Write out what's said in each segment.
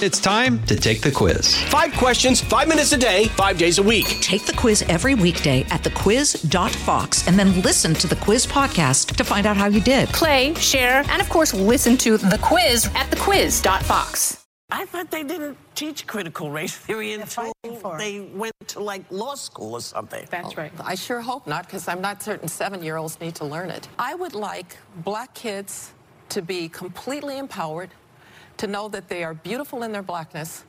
It's time to take the quiz. Five questions, five minutes a day, five days a week. Take the quiz every weekday at thequiz.fox and then listen to the quiz podcast to find out how you did. Play, share, and of course, listen to the quiz at thequiz.fox. I thought they didn't teach critical race theory until they went to like law school or something. That's right. I sure hope not, because I'm not certain seven year olds need to learn it. I would like black kids to be completely empowered, to know that they are beautiful in their blackness.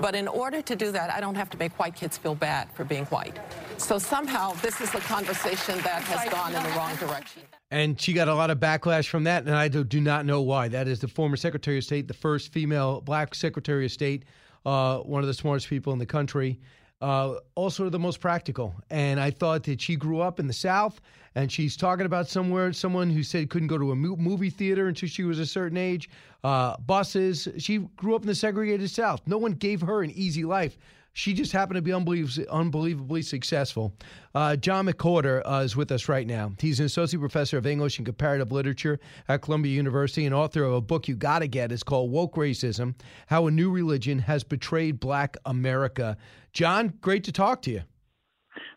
But in order to do that, I don't have to make white kids feel bad for being white. So somehow this is a conversation that has gone in the wrong direction. And she got a lot of backlash from that, and I do, do not know why. That is the former Secretary of State, the first female black Secretary of State, uh, one of the smartest people in the country, uh, also the most practical. And I thought that she grew up in the South, and she's talking about somewhere someone who said couldn't go to a mo- movie theater until she was a certain age, uh, buses. She grew up in the segregated South. No one gave her an easy life. She just happened to be unbelievably, unbelievably successful. Uh, John McWhorter uh, is with us right now. He's an associate professor of English and comparative literature at Columbia University and author of a book you got to get. It's called Woke Racism How a New Religion Has Betrayed Black America. John, great to talk to you.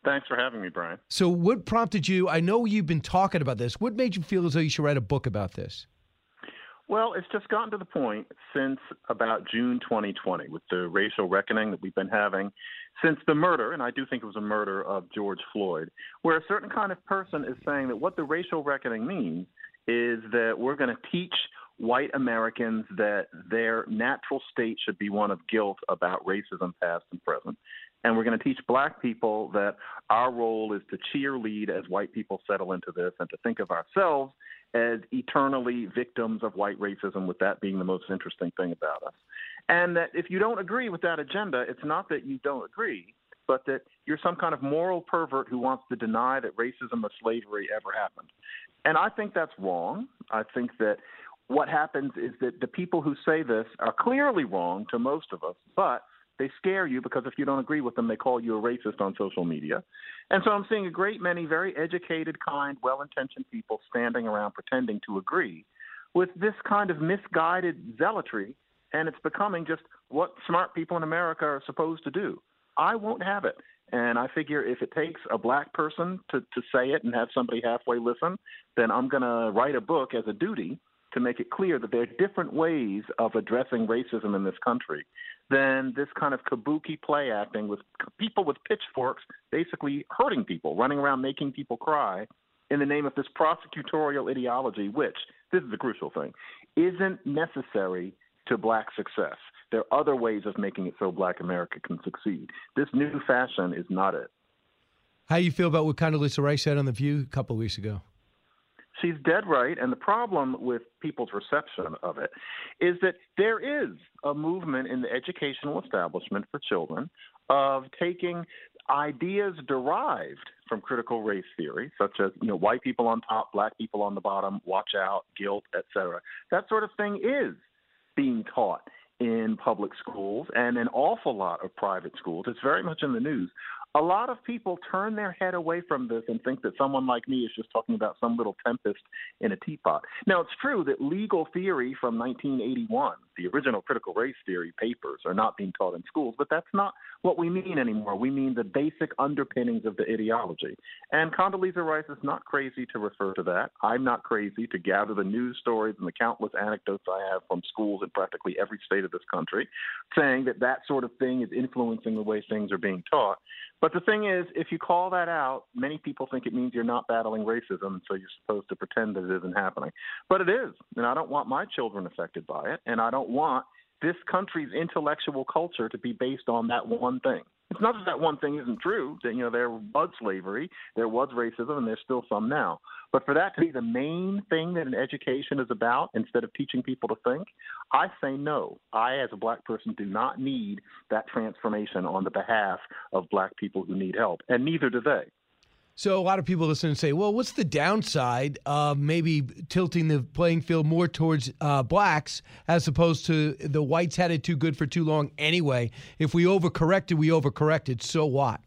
Thanks for having me, Brian. So, what prompted you? I know you've been talking about this. What made you feel as though you should write a book about this? Well, it's just gotten to the point since about June 2020 with the racial reckoning that we've been having since the murder, and I do think it was a murder of George Floyd, where a certain kind of person is saying that what the racial reckoning means is that we're going to teach white Americans that their natural state should be one of guilt about racism past and present. And we're going to teach black people that our role is to cheerlead as white people settle into this and to think of ourselves as eternally victims of white racism, with that being the most interesting thing about us. And that if you don't agree with that agenda, it's not that you don't agree, but that you're some kind of moral pervert who wants to deny that racism or slavery ever happened. And I think that's wrong. I think that what happens is that the people who say this are clearly wrong to most of us, but they scare you because if you don't agree with them, they call you a racist on social media. And so I'm seeing a great many very educated, kind, well intentioned people standing around pretending to agree with this kind of misguided zealotry, and it's becoming just what smart people in America are supposed to do. I won't have it. And I figure if it takes a black person to, to say it and have somebody halfway listen, then I'm going to write a book as a duty to make it clear that there are different ways of addressing racism in this country than this kind of kabuki play acting with people with pitchforks basically hurting people, running around making people cry in the name of this prosecutorial ideology, which, this is the crucial thing, isn't necessary to black success. There are other ways of making it so black America can succeed. This new fashion is not it. How you feel about what Condoleezza Rice said on The View a couple of weeks ago? She's dead right. And the problem with people's reception of it is that there is a movement in the educational establishment for children of taking ideas derived from critical race theory, such as you know white people on top, black people on the bottom, watch out, guilt, etc. That sort of thing is being taught in public schools and an awful lot of private schools. It's very much in the news. A lot of people turn their head away from this and think that someone like me is just talking about some little tempest in a teapot. Now, it's true that legal theory from 1981, the original critical race theory papers, are not being taught in schools, but that's not what we mean anymore. We mean the basic underpinnings of the ideology. And Condoleezza Rice is not crazy to refer to that. I'm not crazy to gather the news stories and the countless anecdotes I have from schools in practically every state of this country saying that that sort of thing is influencing the way things are being taught. But the thing is, if you call that out, many people think it means you're not battling racism, so you're supposed to pretend that it isn't happening. But it is, and I don't want my children affected by it, and I don't want this country's intellectual culture to be based on that one thing. It's not that that one thing isn't true. That you know there was slavery, there was racism, and there's still some now. But for that to be the main thing that an education is about, instead of teaching people to think, I say no. I, as a black person, do not need that transformation on the behalf of black people who need help, and neither do they. So a lot of people listen and say, "Well, what's the downside of maybe tilting the playing field more towards uh, blacks as opposed to the whites had it too good for too long anyway? If we overcorrected, we overcorrected. So what?"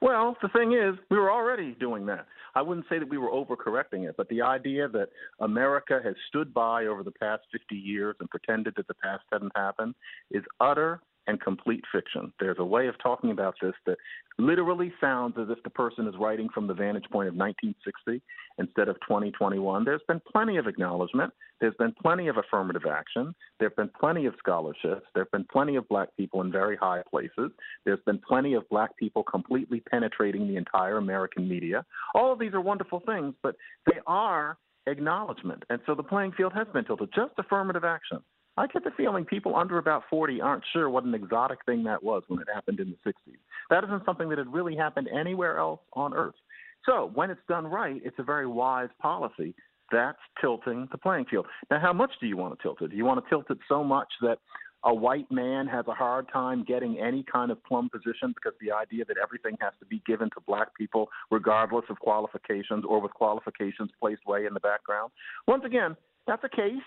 Well, the thing is, we were already doing that. I wouldn't say that we were overcorrecting it, but the idea that America has stood by over the past 50 years and pretended that the past hadn't happened is utter and complete fiction. There's a way of talking about this that literally sounds as if the person is writing from the vantage point of 1960 instead of 2021. There's been plenty of acknowledgement. There's been plenty of affirmative action. There have been plenty of scholarships. There have been plenty of black people in very high places. There's been plenty of black people completely penetrating the entire American media. All of these are wonderful things, but they are acknowledgement. And so the playing field has been tilted. Just affirmative action. I get the feeling people under about 40 aren't sure what an exotic thing that was when it happened in the 60s. That isn't something that had really happened anywhere else on Earth. So when it's done right, it's a very wise policy. That's tilting the playing field. Now, how much do you want to tilt it? Do you want to tilt it so much that a white man has a hard time getting any kind of plum position because the idea that everything has to be given to black people regardless of qualifications or with qualifications placed way in the background. Once again, that's a case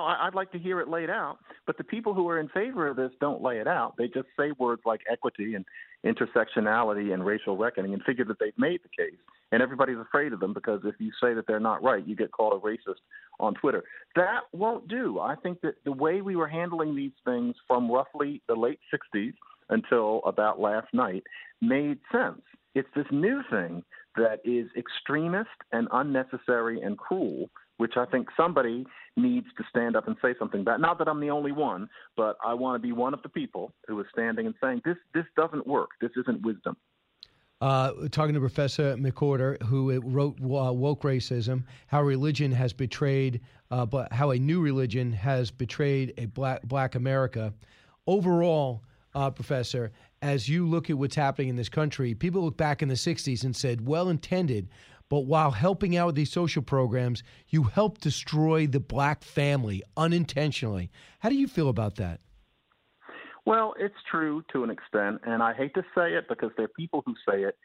I'd like to hear it laid out, but the people who are in favor of this don't lay it out. They just say words like equity and intersectionality and racial reckoning and figure that they've made the case. And everybody's afraid of them because if you say that they're not right, you get called a racist on Twitter. That won't do. I think that the way we were handling these things from roughly the late 60s until about last night made sense. It's this new thing that is extremist and unnecessary and cruel which I think somebody needs to stand up and say something about. Not that I'm the only one, but I want to be one of the people who is standing and saying this this doesn't work. This isn't wisdom. Uh, talking to Professor McWhorter, who wrote uh, Woke Racism, how religion has betrayed, uh, but how a new religion has betrayed a black, black America. Overall, uh, Professor, as you look at what's happening in this country, people look back in the 60s and said, well intended, but while helping out with these social programs, you help destroy the black family unintentionally. How do you feel about that? Well, it's true to an extent, and I hate to say it because there are people who say it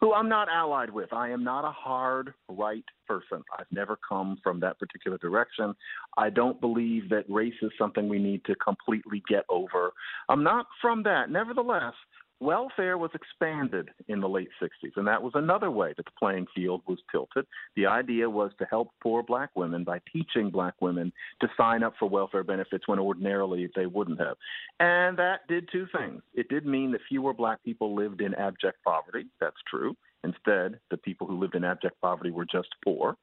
who I'm not allied with. I am not a hard right person. I've never come from that particular direction. I don't believe that race is something we need to completely get over. I'm not from that. Nevertheless, welfare was expanded in the late 60s, and that was another way that the playing field was tilted. The idea was to help poor black women by teaching black women to sign up for welfare benefits when ordinarily they wouldn't have. And that did two things. It did mean that fewer black people lived in abject poverty. That's true. Instead, the people who lived in abject poverty were just poor.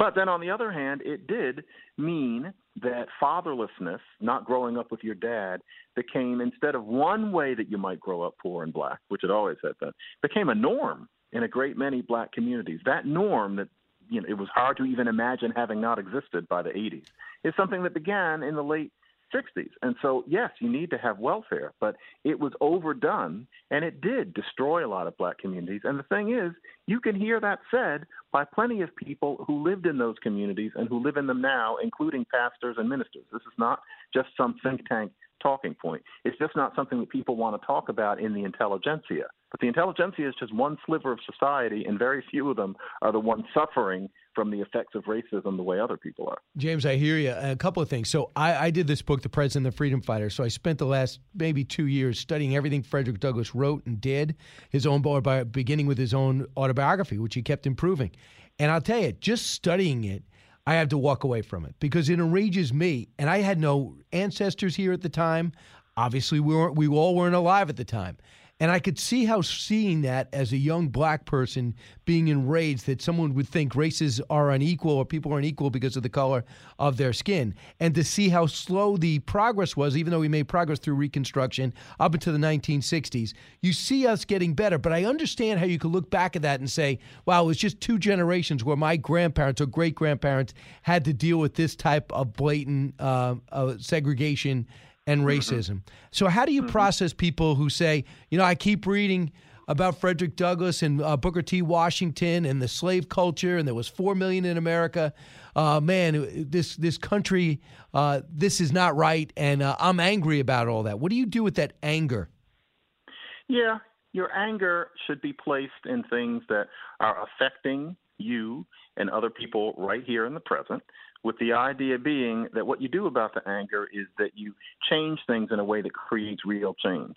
But then on the other hand, it did mean that fatherlessness, not growing up with your dad, became instead of one way that you might grow up poor and black, which it always had been, became a norm in a great many black communities. That norm that you know it was hard to even imagine having not existed by the 80s is something that began in the late 60s. And so, yes, you need to have welfare, but it was overdone and it did destroy a lot of black communities. And the thing is, you can hear that said by plenty of people who lived in those communities and who live in them now, including pastors and ministers. This is not just some think tank talking point. It's just not something that people want to talk about in the intelligentsia. But the intelligentsia is just one sliver of society, and very few of them are the ones suffering from the effects of racism the way other people are. James, I hear you. A couple of things. So I, I did this book, The President the Freedom Fighter. So I spent the last maybe two years studying everything Frederick Douglass wrote and did, his own by beginning with his own autobiography, which he kept improving. And I'll tell you, just studying it, I had to walk away from it because it enrages me. And I had no ancestors here at the time. Obviously, we weren't. We all weren't alive at the time. And I could see how seeing that as a young black person being enraged that someone would think races are unequal or people are unequal because of the color of their skin. And to see how slow the progress was, even though we made progress through Reconstruction up into the 1960s, you see us getting better. But I understand how you could look back at that and say, wow, it was just two generations where my grandparents or great grandparents had to deal with this type of blatant uh, uh, segregation and mm-hmm. racism. Mm-hmm. So, how do you mm-hmm. process people who say, you know, I keep reading about Frederick Douglass and uh, Booker T. Washington and the slave culture, and there was four million in America. Uh, man, this this country, uh, this is not right, and uh, I'm angry about all that. What do you do with that anger? Yeah, your anger should be placed in things that are affecting you and other people right here in the present with the idea being that what you do about the anger is that you change things in a way that creates real change.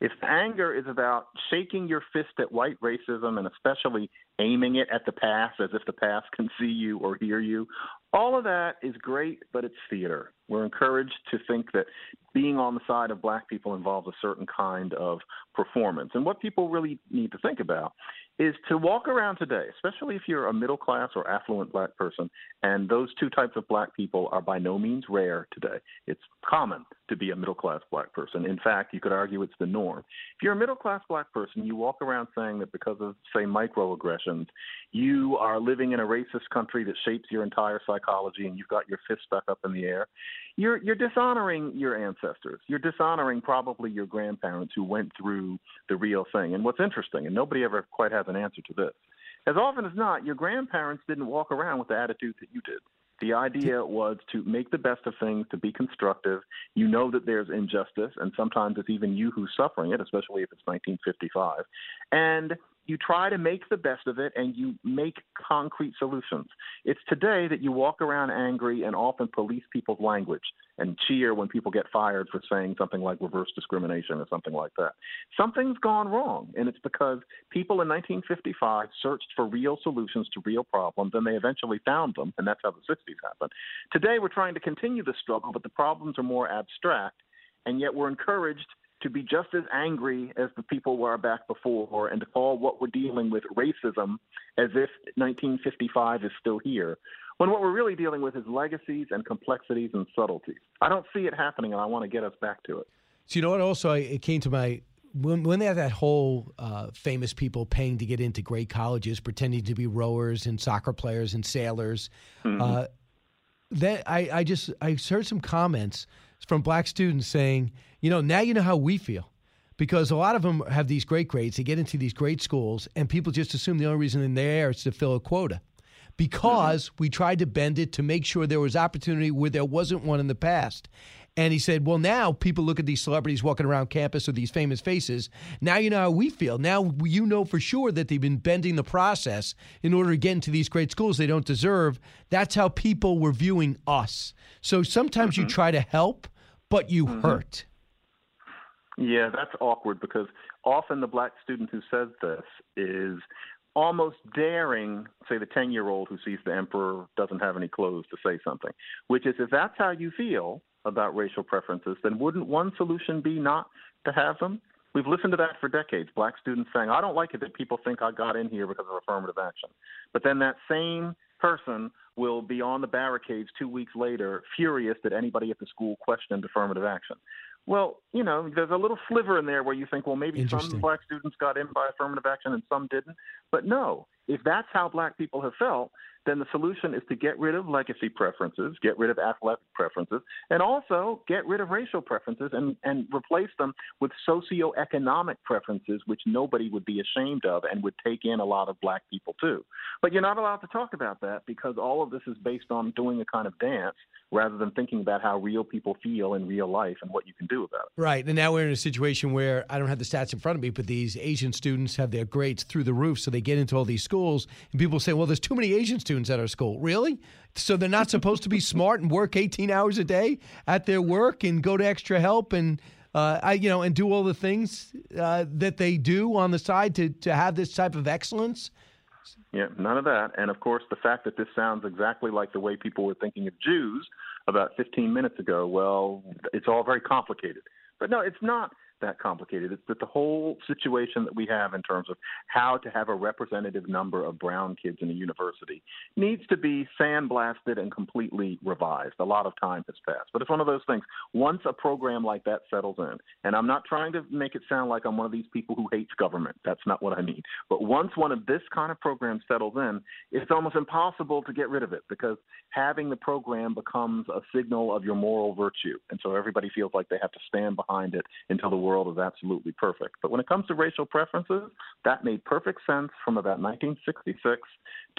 If anger is about shaking your fist at white racism and especially aiming it at the past as if the past can see you or hear you, all of that is great, but it's theater. We're encouraged to think that being on the side of black people involves a certain kind of performance. And what people really need to think about is to walk around today, especially if you're a middle class or affluent black person, and those two types of black people are by no means rare today. It's common to be a middle class black person. In fact, you could argue it's the norm. If you're a middle class black person, you walk around saying that because of, say, microaggressions, you are living in a racist country that shapes your entire psychology and you've got your fist stuck up in the air. You're, you're dishonoring your ancestors. You're dishonoring probably your grandparents who went through the real thing. And what's interesting, and nobody ever quite has an answer to this, as often as not, your grandparents didn't walk around with the attitude that you did. The idea was to make the best of things, to be constructive. You know that there's injustice, and sometimes it's even you who's suffering it, especially if it's 1955. And you try to make the best of it and you make concrete solutions. It's today that you walk around angry and often police people's language and cheer when people get fired for saying something like reverse discrimination or something like that. Something's gone wrong, and it's because people in 1955 searched for real solutions to real problems and they eventually found them, and that's how the 60s happened. Today we're trying to continue the struggle, but the problems are more abstract, and yet we're encouraged to be just as angry as the people were back before and to call what we're dealing with racism as if 1955 is still here, when what we're really dealing with is legacies and complexities and subtleties. I don't see it happening, and I want to get us back to it. So, you know what? Also, it came to my when, when they had that whole uh, famous people paying to get into great colleges, pretending to be rowers and soccer players and sailors. Mm-hmm. Uh, that I, I just I heard some comments from black students saying, you know, now you know how we feel. Because a lot of them have these great grades, they get into these great schools, and people just assume the only reason they're there is to fill a quota. Because mm-hmm. we tried to bend it to make sure there was opportunity where there wasn't one in the past. And he said, Well, now people look at these celebrities walking around campus or these famous faces. Now you know how we feel. Now you know for sure that they've been bending the process in order to get into these great schools they don't deserve. That's how people were viewing us. So sometimes mm-hmm. you try to help, but you mm-hmm. hurt. Yeah, that's awkward because often the black student who says this is almost daring, say, the 10 year old who sees the emperor doesn't have any clothes to say something, which is if that's how you feel about racial preferences, then wouldn't one solution be not to have them? We've listened to that for decades. Black students saying, I don't like it that people think I got in here because of affirmative action. But then that same person will be on the barricades two weeks later, furious that anybody at the school questioned affirmative action. Well, you know, there's a little sliver in there where you think, well, maybe some black students got in by affirmative action and some didn't. But no, if that's how black people have felt, then the solution is to get rid of legacy preferences, get rid of athletic preferences, and also get rid of racial preferences and, and replace them with socioeconomic preferences, which nobody would be ashamed of and would take in a lot of black people too. But you're not allowed to talk about that because all of this is based on doing a kind of dance rather than thinking about how real people feel in real life and what you can do about it. Right. And now we're in a situation where I don't have the stats in front of me, but these Asian students have their grades through the roof. So they get into all these schools, and people say, well, there's too many Asian students students at our school. Really? So they're not supposed to be smart and work 18 hours a day at their work and go to extra help and uh, I, you know, and do all the things uh, that they do on the side to to have this type of excellence. Yeah, none of that. And of course, the fact that this sounds exactly like the way people were thinking of Jews about 15 minutes ago. Well, it's all very complicated. But no, it's not that complicated. It's that the whole situation that we have in terms of how to have a representative number of brown kids in a university needs to be sandblasted and completely revised. A lot of time has passed. But it's one of those things. Once a program like that settles in, and I'm not trying to make it sound like I'm one of these people who hates government. That's not what I mean. But once one of this kind of program settles in, it's almost impossible to get rid of it because having the program becomes a signal of your moral virtue. And so everybody feels like they have to stand behind it until the world is absolutely perfect. But when it comes to racial preferences, that made perfect sense from about 1966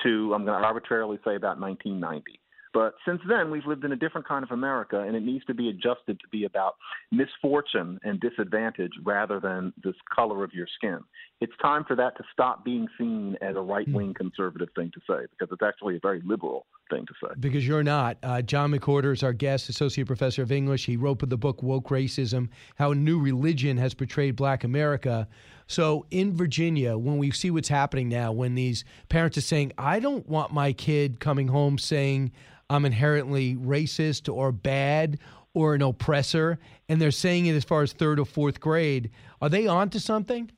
to, I'm going to arbitrarily say, about 1990. But since then, we've lived in a different kind of America, and it needs to be adjusted to be about misfortune and disadvantage rather than this color of your skin. It's time for that to stop being seen as a right wing conservative thing to say because it's actually a very liberal thing to say. Because you're not. Uh, John McWhorter is our guest, associate professor of English. He wrote the book Woke Racism How a New Religion Has Portrayed Black America. So in Virginia, when we see what's happening now, when these parents are saying, I don't want my kid coming home saying I'm inherently racist or bad or an oppressor, and they're saying it as far as third or fourth grade, are they onto something?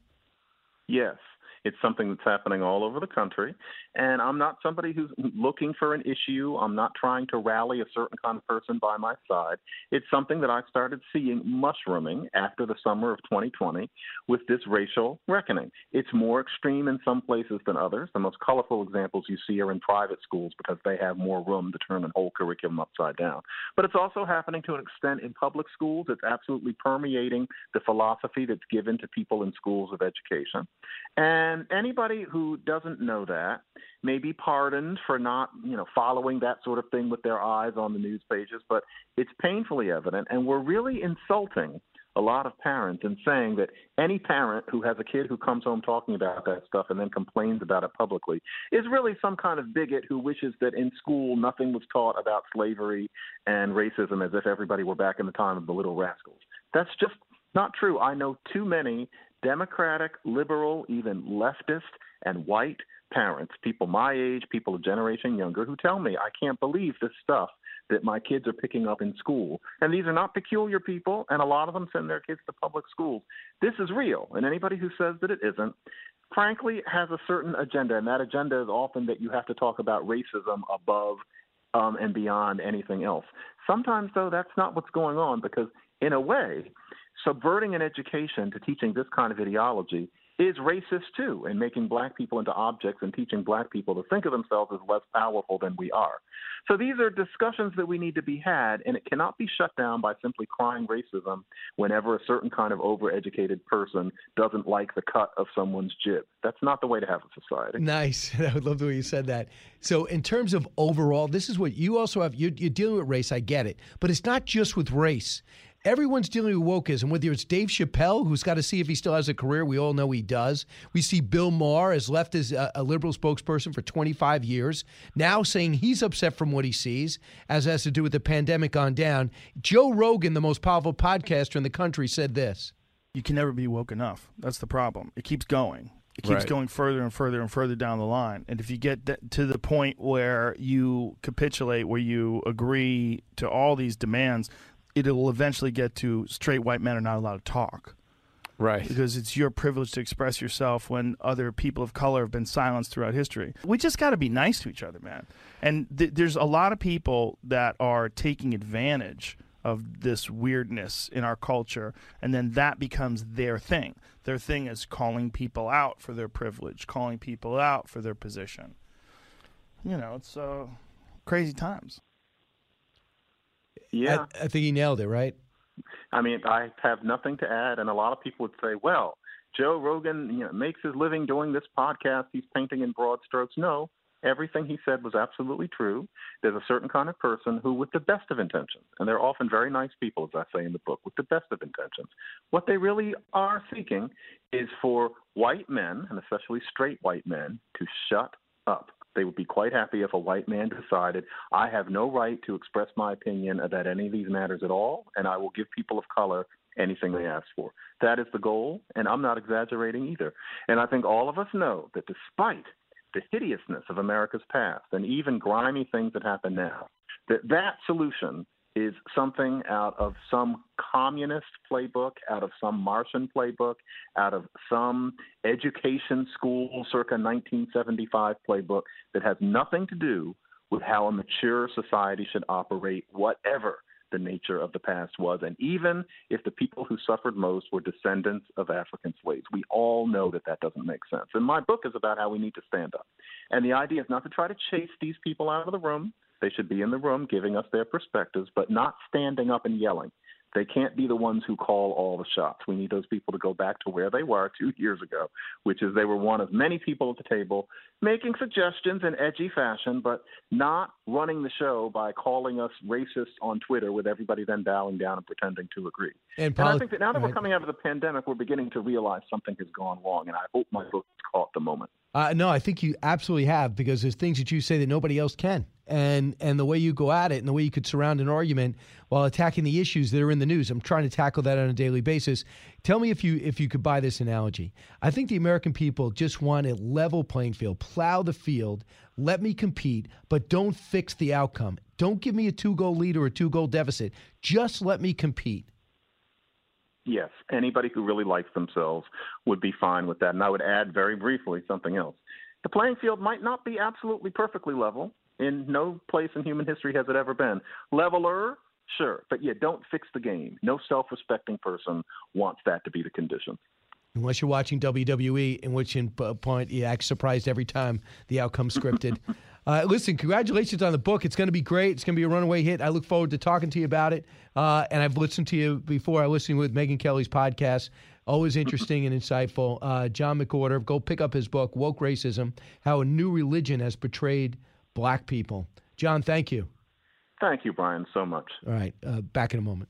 Yes. It's something that's happening all over the country. And I'm not somebody who's looking for an issue. I'm not trying to rally a certain kind of person by my side. It's something that I started seeing mushrooming after the summer of 2020 with this racial reckoning. It's more extreme in some places than others. The most colorful examples you see are in private schools because they have more room to turn a whole curriculum upside down. But it's also happening to an extent in public schools. It's absolutely permeating the philosophy that's given to people in schools of education. And anybody who doesn't know that may be pardoned for not, you know, following that sort of thing with their eyes on the news pages, but it's painfully evident and we're really insulting a lot of parents in saying that any parent who has a kid who comes home talking about that stuff and then complains about it publicly is really some kind of bigot who wishes that in school nothing was taught about slavery and racism as if everybody were back in the time of the little rascals. That's just not true. I know too many Democratic, liberal, even leftist, and white parents, people my age, people a generation younger, who tell me, I can't believe this stuff that my kids are picking up in school. And these are not peculiar people, and a lot of them send their kids to public schools. This is real, and anybody who says that it isn't, frankly, has a certain agenda, and that agenda is often that you have to talk about racism above um, and beyond anything else. Sometimes, though, that's not what's going on because, in a way, subverting an education to teaching this kind of ideology is racist too, and making black people into objects and teaching black people to think of themselves as less powerful than we are. So these are discussions that we need to be had, and it cannot be shut down by simply crying racism whenever a certain kind of overeducated person doesn't like the cut of someone's jib. That's not the way to have a society. Nice. I would love the way you said that. So, in terms of overall, this is what you also have. You're, you're dealing with race. I get it, but it's not just with race everyone's dealing with wokeism, whether it's Dave Chappelle, who's got to see if he still has a career. We all know he does. We see Bill Maher has left as a, a, liberal spokesperson for 25 years, now saying he's upset from what he sees, as has to do with the pandemic on down. Joe Rogan, the most powerful podcaster in the country, said this. You can never be woke enough. That's the problem. It keeps going. It keeps right. going further and further and further down the line. And if you get to the point where you capitulate, where you agree to all these demands, it'll eventually get to straight white men are not allowed to talk. Right. Because it's your privilege to express yourself when other people of color have been silenced throughout history. We just got to be nice to each other, man. And th- there's a lot of people that are taking advantage of this weirdness in our culture, and then that becomes their thing. Their thing is calling people out for their privilege, calling people out for their position. You know, it's uh, crazy times. Yeah. I, I think he nailed it, right? I mean, I have nothing to add, and a lot of people would say, "Well, Joe Rogan, you know, makes his living doing this podcast. He's painting in broad strokes." No, everything he said was absolutely true. There's a certain kind of person who, with the best of intentions, and they're often very nice people, as I say in the book, with the best of intentions, what they really are seeking is for white men, and especially straight white men, to shut up. They would be quite happy if a white man decided, I have no right to express my opinion about any of these matters at all, and I will give people of color anything they ask for. That is the goal, and I'm not exaggerating either. And I think all of us know that despite the hideousness of America's past and even grimy things that happen now, that that solution is something out of some communist playbook, out of some Martian playbook, out of some education school circa 1975 playbook that has nothing to do with how a mature society should operate, whatever the nature of the past was. And even if the people who suffered most were descendants of African slaves, we all know that that doesn't make sense. And my book is about how we need to stand up. And the idea is not to try to chase these people out of the room they should be in the room giving us their perspectives, but not standing up and yelling. They can't be the ones who call all the shots. We need those people to go back to where they were two years ago, which is they were one of many people at the table making suggestions in edgy fashion, but not running the show by calling us racists on Twitter with everybody then bowing down and pretending to agree. And, and I think that now that we're coming out of the pandemic, we're beginning to realize something has gone wrong, and I hope my book has caught the moment. Uh, no, I think you absolutely have because there's things that you say that nobody else can, and and the way you go at it and the way you could surround an argument while attacking the issues that are in the news. I'm trying to tackle that on a daily basis. Tell me if you if you could buy this analogy. I think the American people just want a level playing field, plow the field, let me compete, but don't fix the outcome. Don't give me a two goal lead or a two goal deficit. Just let me compete. Yes, anybody who really likes themselves would be fine with that. And I would add very briefly something else. The playing field might not be absolutely perfectly level. In no place in human history has it ever been. Leveler, sure, but yeah, don't fix the game. No self respecting person wants that to be the condition. Unless you're watching WWE, in which in point you act surprised every time the outcome's scripted. uh, listen, congratulations on the book. It's going to be great. It's going to be a runaway hit. I look forward to talking to you about it. Uh, and I've listened to you before. I listened with Megyn Kelly's podcast. Always interesting and insightful. Uh, John McWhorter, go pick up his book, Woke Racism How a New Religion Has Betrayed Black People. John, thank you. Thank you, Brian, so much. All right, uh, back in a moment.